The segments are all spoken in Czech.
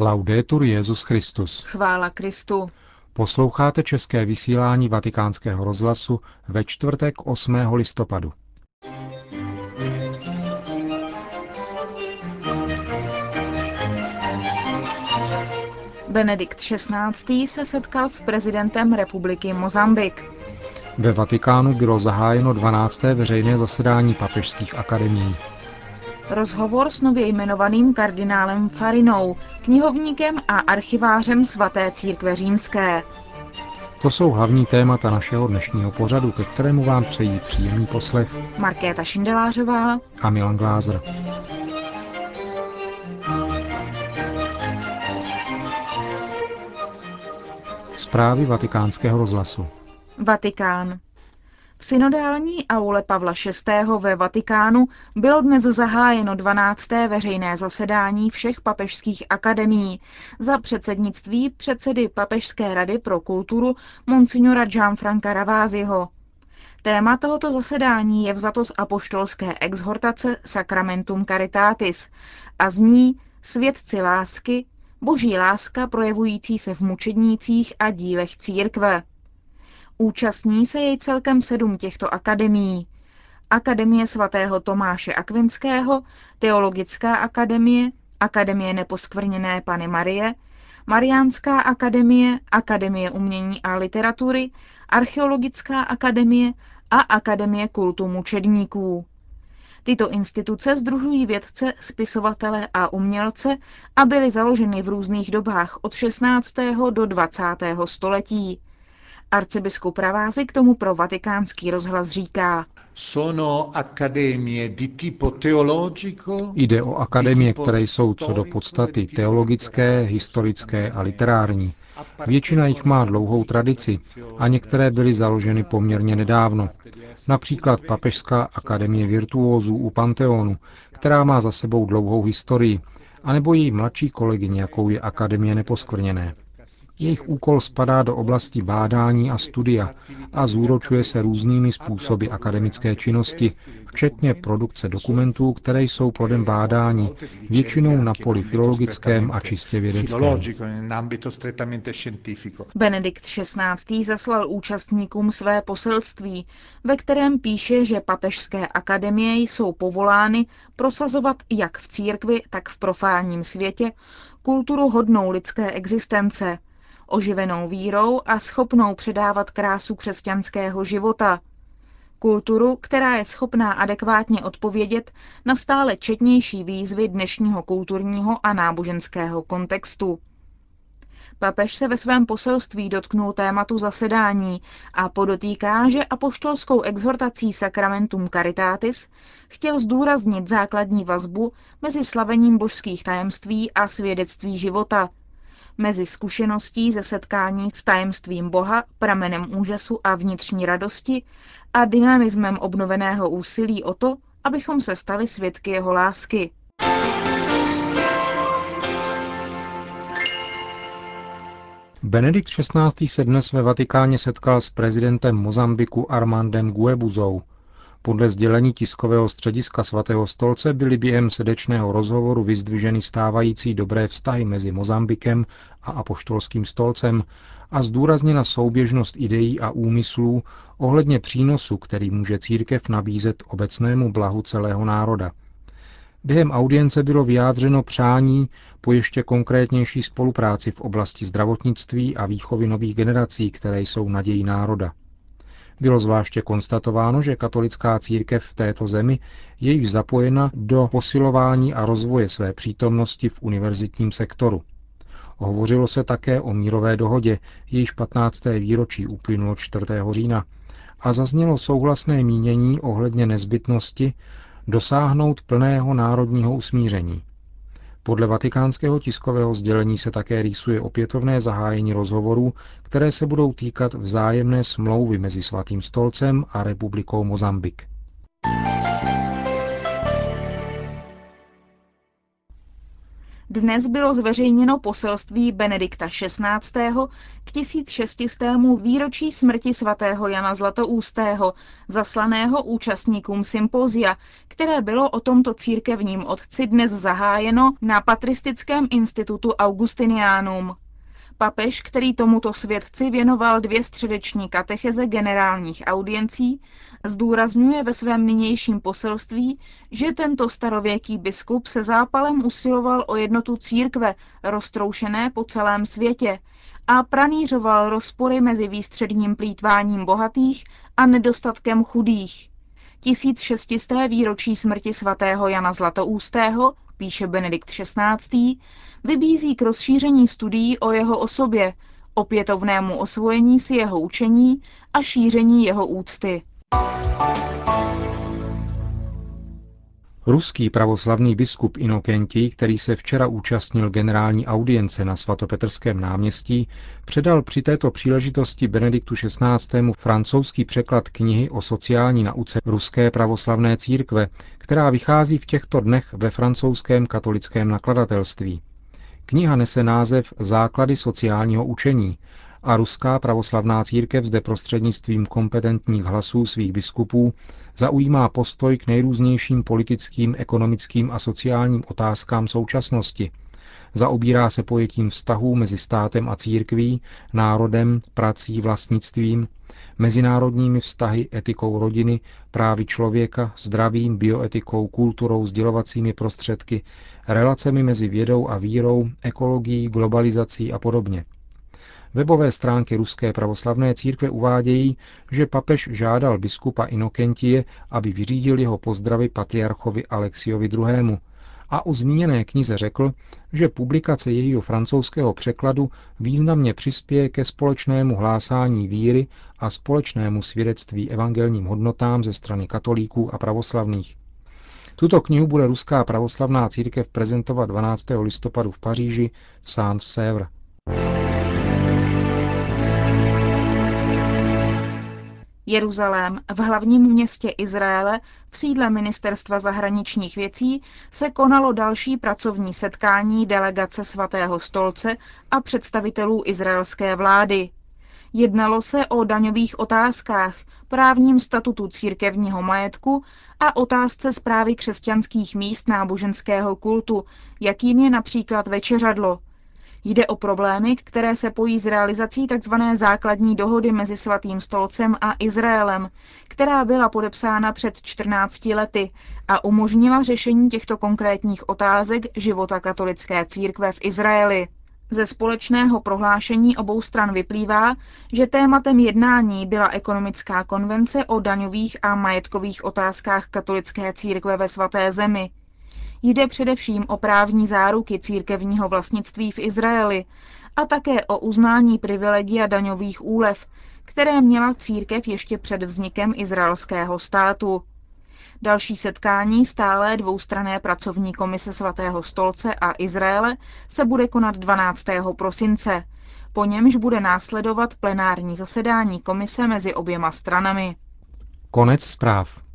Laudetur Jezus Christus. Chvála Kristu. Posloucháte české vysílání Vatikánského rozhlasu ve čtvrtek 8. listopadu. Benedikt XVI. se setkal s prezidentem republiky Mozambik. Ve Vatikánu bylo zahájeno 12. veřejné zasedání papežských akademií. Rozhovor s nově jmenovaným kardinálem Farinou, knihovníkem a archivářem svaté církve římské. To jsou hlavní témata našeho dnešního pořadu, ke kterému vám přejí příjemný poslech Markéta Šindelářová a Milan Glázer. Zprávy vatikánského rozhlasu. Vatikán. V synodální aule Pavla VI. ve Vatikánu bylo dnes zahájeno 12. veřejné zasedání všech papežských akademií za předsednictví předsedy Papežské rady pro kulturu monsignora Gianfranca Raváziho. Téma tohoto zasedání je vzato z apoštolské exhortace Sacramentum Caritatis a zní Svědci lásky, boží láska projevující se v mučednících a dílech církve. Účastní se jej celkem sedm těchto akademií. Akademie svatého Tomáše Akvinského, Teologická akademie, Akademie neposkvrněné Pany Marie, Mariánská akademie, Akademie umění a literatury, Archeologická akademie a Akademie kultu mučedníků. Tyto instituce združují vědce, spisovatele a umělce a byly založeny v různých dobách od 16. do 20. století. Arcibiskup Ravázy k tomu pro vatikánský rozhlas říká. Jde o akademie, které jsou co do podstaty teologické, historické a literární. Většina jich má dlouhou tradici a některé byly založeny poměrně nedávno. Například Papežská akademie virtuózů u Panteonu, která má za sebou dlouhou historii, anebo její mladší kolegyně, jakou je Akademie neposkvrněné. Jejich úkol spadá do oblasti bádání a studia a zúročuje se různými způsoby akademické činnosti, včetně produkce dokumentů, které jsou plodem bádání, většinou na poli filologickém a čistě vědeckém. Benedikt XVI. zaslal účastníkům své poselství, ve kterém píše, že papežské akademie jsou povolány prosazovat jak v církvi, tak v profánním světě kulturu hodnou lidské existence, oživenou vírou a schopnou předávat krásu křesťanského života. Kulturu, která je schopná adekvátně odpovědět na stále četnější výzvy dnešního kulturního a náboženského kontextu. Papež se ve svém poselství dotknul tématu zasedání a podotýká, že apoštolskou exhortací Sacramentum Caritatis chtěl zdůraznit základní vazbu mezi slavením božských tajemství a svědectví života, mezi zkušeností ze setkání s tajemstvím Boha, pramenem úžasu a vnitřní radosti a dynamismem obnoveného úsilí o to, abychom se stali svědky jeho lásky. Benedikt XVI. se dnes ve Vatikáně setkal s prezidentem Mozambiku Armandem Guebuzou. Podle sdělení tiskového střediska svatého stolce byly během srdečného rozhovoru vyzdviženy stávající dobré vztahy mezi Mozambikem a apoštolským stolcem a zdůrazněna souběžnost ideí a úmyslů ohledně přínosu, který může církev nabízet obecnému blahu celého národa. Během audience bylo vyjádřeno přání po ještě konkrétnější spolupráci v oblasti zdravotnictví a výchovy nových generací, které jsou nadějí národa. Bylo zvláště konstatováno, že katolická církev v této zemi je již zapojena do posilování a rozvoje své přítomnosti v univerzitním sektoru. Hovořilo se také o mírové dohodě, jejíž 15. výročí uplynulo 4. října a zaznělo souhlasné mínění ohledně nezbytnosti dosáhnout plného národního usmíření. Podle vatikánského tiskového sdělení se také rýsuje opětovné zahájení rozhovorů, které se budou týkat vzájemné smlouvy mezi Svatým stolcem a republikou Mozambik. Dnes bylo zveřejněno poselství Benedikta XVI. k 1600. výročí smrti svatého Jana Zlatoústého, zaslaného účastníkům sympózia, které bylo o tomto církevním otci dnes zahájeno na Patristickém institutu Augustinianum. Papež, který tomuto svědci věnoval dvě středeční katecheze generálních audiencí, zdůrazňuje ve svém nynějším poselství, že tento starověký biskup se zápalem usiloval o jednotu církve, roztroušené po celém světě, a pranířoval rozpory mezi výstředním plítváním bohatých a nedostatkem chudých. 1600. výročí smrti svatého Jana Zlatoústého píše Benedikt XVI., vybízí k rozšíření studií o jeho osobě, opětovnému osvojení si jeho učení a šíření jeho úcty. Ruský pravoslavný biskup Inokentí, který se včera účastnil generální audience na svatopetrském náměstí, předal při této příležitosti Benediktu XVI. francouzský překlad knihy o sociální nauce Ruské pravoslavné církve, která vychází v těchto dnech ve francouzském katolickém nakladatelství. Kniha nese název Základy sociálního učení a ruská pravoslavná církev zde prostřednictvím kompetentních hlasů svých biskupů zaujímá postoj k nejrůznějším politickým, ekonomickým a sociálním otázkám současnosti. Zaobírá se pojetím vztahů mezi státem a církví, národem, prací, vlastnictvím, mezinárodními vztahy, etikou rodiny, právy člověka, zdravím, bioetikou, kulturou, sdělovacími prostředky, relacemi mezi vědou a vírou, ekologií, globalizací a podobně. Webové stránky Ruské pravoslavné církve uvádějí, že papež žádal biskupa Inokentie, aby vyřídil jeho pozdravy patriarchovi Alexiovi II. A o zmíněné knize řekl, že publikace jejího francouzského překladu významně přispěje ke společnému hlásání víry a společnému svědectví evangelním hodnotám ze strany katolíků a pravoslavných. Tuto knihu bude Ruská pravoslavná církev prezentovat 12. listopadu v Paříži v Saint-Sèvres. Jeruzalém, v hlavním městě Izraele, v sídle Ministerstva zahraničních věcí, se konalo další pracovní setkání delegace svatého stolce a představitelů izraelské vlády. Jednalo se o daňových otázkách, právním statutu církevního majetku a otázce zprávy křesťanských míst náboženského kultu, jakým je například večeřadlo, Jde o problémy, které se pojí s realizací tzv. základní dohody mezi Svatým stolcem a Izraelem, která byla podepsána před 14 lety a umožnila řešení těchto konkrétních otázek života katolické církve v Izraeli. Ze společného prohlášení obou stran vyplývá, že tématem jednání byla ekonomická konvence o daňových a majetkových otázkách katolické církve ve svaté zemi, Jde především o právní záruky církevního vlastnictví v Izraeli a také o uznání privilegia daňových úlev, které měla církev ještě před vznikem izraelského státu. Další setkání stálé dvoustrané pracovní komise svatého stolce a Izraele se bude konat 12. prosince. Po němž bude následovat plenární zasedání komise mezi oběma stranami. Konec zpráv.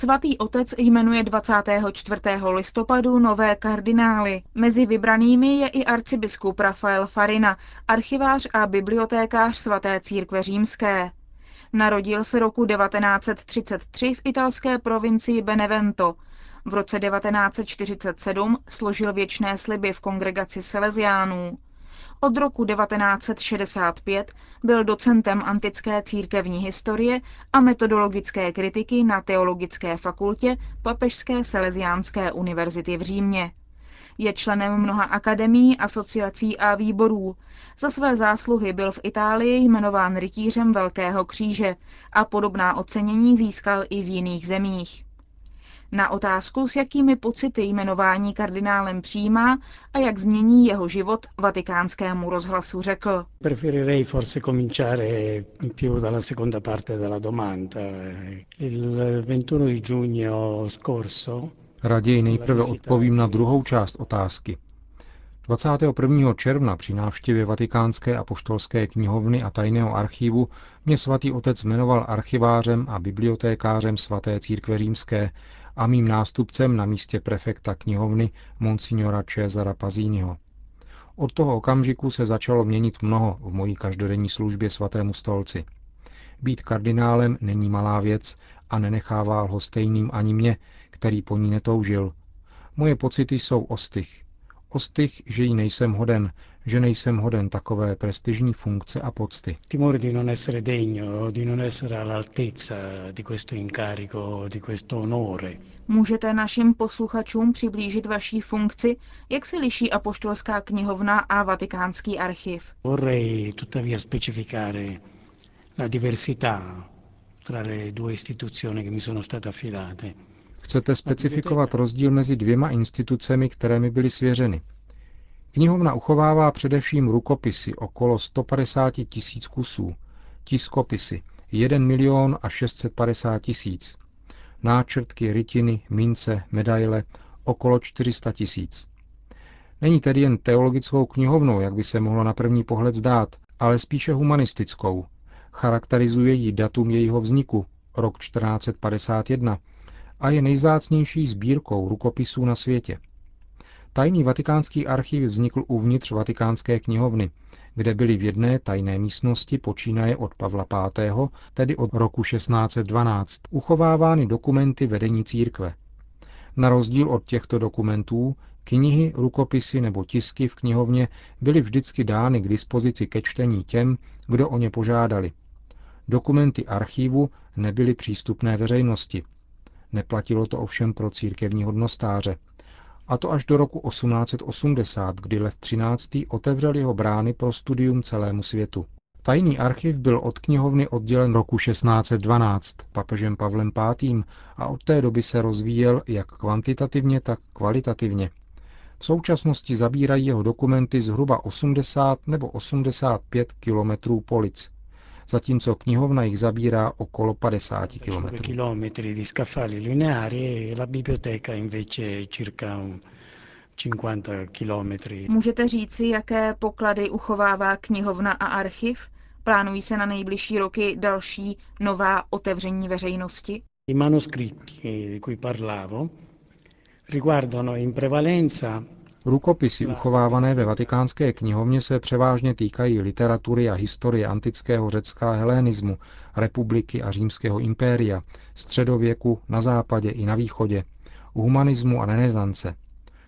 Svatý otec jmenuje 24. listopadu nové kardinály. Mezi vybranými je i arcibiskup Rafael Farina, archivář a bibliotékář svaté církve římské. Narodil se roku 1933 v italské provincii Benevento. V roce 1947 složil věčné sliby v kongregaci Salesiánů. Od roku 1965 byl docentem antické církevní historie a metodologické kritiky na Teologické fakultě Papežské Salesiánské univerzity v Římě. Je členem mnoha akademií, asociací a výborů. Za své zásluhy byl v Itálii jmenován rytířem Velkého kříže a podobná ocenění získal i v jiných zemích. Na otázku, s jakými pocity jmenování kardinálem přijímá a jak změní jeho život, vatikánskému rozhlasu řekl. Preferirei forse cominciare più dalla seconda parte della domanda. Il 21 di giugno scorso Raději nejprve odpovím na druhou část otázky. 21. června při návštěvě Vatikánské apoštolské knihovny a tajného archivu mě svatý otec jmenoval archivářem a bibliotékářem svaté církve římské a mým nástupcem na místě prefekta knihovny monsignora Cesara Pazínyho. Od toho okamžiku se začalo měnit mnoho v mojí každodenní službě svatému stolci. Být kardinálem není malá věc a nenechává lhostejným ani mě, který po ní netoužil. Moje pocity jsou ostych. Ostych, že jí nejsem hoden, že nejsem hoden takové prestižní funkce a pocty. Timore di non essere degno, di non essere all'altezza di questo incarico, di questo onore. Můžete našim posluchačům přiblížit vaší funkci, jak se liší apoštolská knihovna a vatikánský archiv? Vorrei tuttavia specificare la diversità tra le due istituzioni che mi sono state affidate. Chcete specifikovat rozdíl mezi dvěma institucemi, které mi byly svěřeny. Knihovna uchovává především rukopisy okolo 150 tisíc kusů, tiskopisy 1 milion a 650 tisíc, náčrtky, rytiny, mince, medaile okolo 400 tisíc. Není tedy jen teologickou knihovnou, jak by se mohlo na první pohled zdát, ale spíše humanistickou. Charakterizuje ji datum jejího vzniku, rok 1451, a je nejzácnější sbírkou rukopisů na světě. Tajný vatikánský archiv vznikl uvnitř vatikánské knihovny, kde byly v jedné tajné místnosti počínaje od Pavla V., tedy od roku 1612, uchovávány dokumenty vedení církve. Na rozdíl od těchto dokumentů, knihy, rukopisy nebo tisky v knihovně byly vždycky dány k dispozici ke čtení těm, kdo o ně požádali. Dokumenty archivu nebyly přístupné veřejnosti. Neplatilo to ovšem pro církevní hodnostáře a to až do roku 1880, kdy Lev XIII. otevřel jeho brány pro studium celému světu. Tajný archiv byl od knihovny oddělen roku 1612 papežem Pavlem V. a od té doby se rozvíjel jak kvantitativně, tak kvalitativně. V současnosti zabírají jeho dokumenty zhruba 80 nebo 85 kilometrů polic zatímco knihovna jich zabírá okolo 50 kilometrů. di scaffali lineari e la biblioteca invece circa 50 kilometri. Můžete říci, jaké poklady uchovává knihovna a archiv? Plánují se na nejbližší roky další nová otevření veřejnosti? I manoscritti di cui parlavo riguardano in prevalenza Rukopisy uchovávané ve vatikánské knihovně se převážně týkají literatury a historie antického Řecka a helenismu, republiky a římského impéria, středověku na západě i na východě, humanismu a renesance.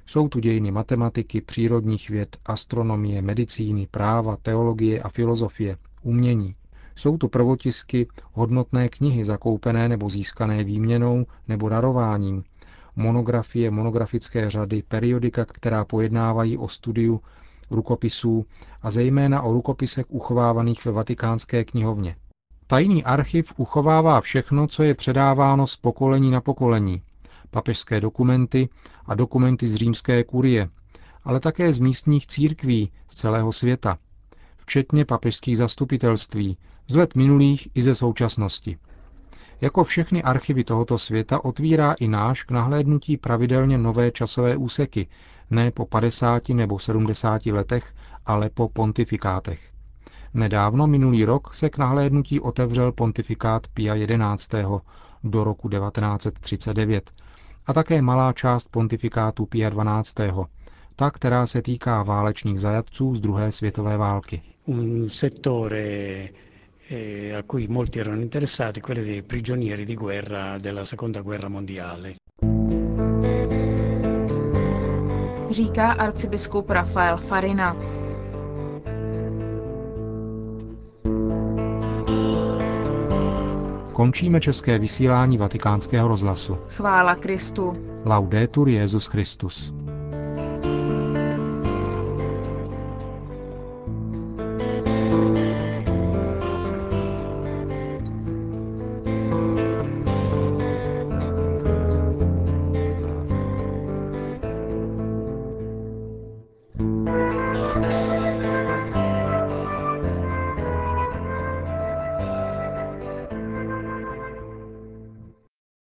Jsou tu dějiny matematiky, přírodních věd, astronomie, medicíny, práva, teologie a filozofie, umění. Jsou tu prvotisky, hodnotné knihy zakoupené nebo získané výměnou nebo darováním, monografie, monografické řady, periodika, která pojednávají o studiu rukopisů a zejména o rukopisech uchovávaných ve vatikánské knihovně. Tajný archiv uchovává všechno, co je předáváno z pokolení na pokolení, papežské dokumenty a dokumenty z římské kurie, ale také z místních církví z celého světa, včetně papežských zastupitelství, z let minulých i ze současnosti. Jako všechny archivy tohoto světa otvírá i náš k nahlédnutí pravidelně nové časové úseky, ne po 50 nebo 70 letech, ale po pontifikátech. Nedávno, minulý rok, se k nahlédnutí otevřel pontifikát Pia XI. do roku 1939 a také malá část pontifikátu Pia XII., ta, která se týká válečných zajatců z druhé světové války. Un settore eh, a cui molti erano interessati, quelli dei prigionieri di guerra della seconda guerra mondiale. Říká arcibiskup Rafael Farina. Končíme české vysílání vatikánského rozhlasu. Chvála Kristu. Laudetur Jezus Christus.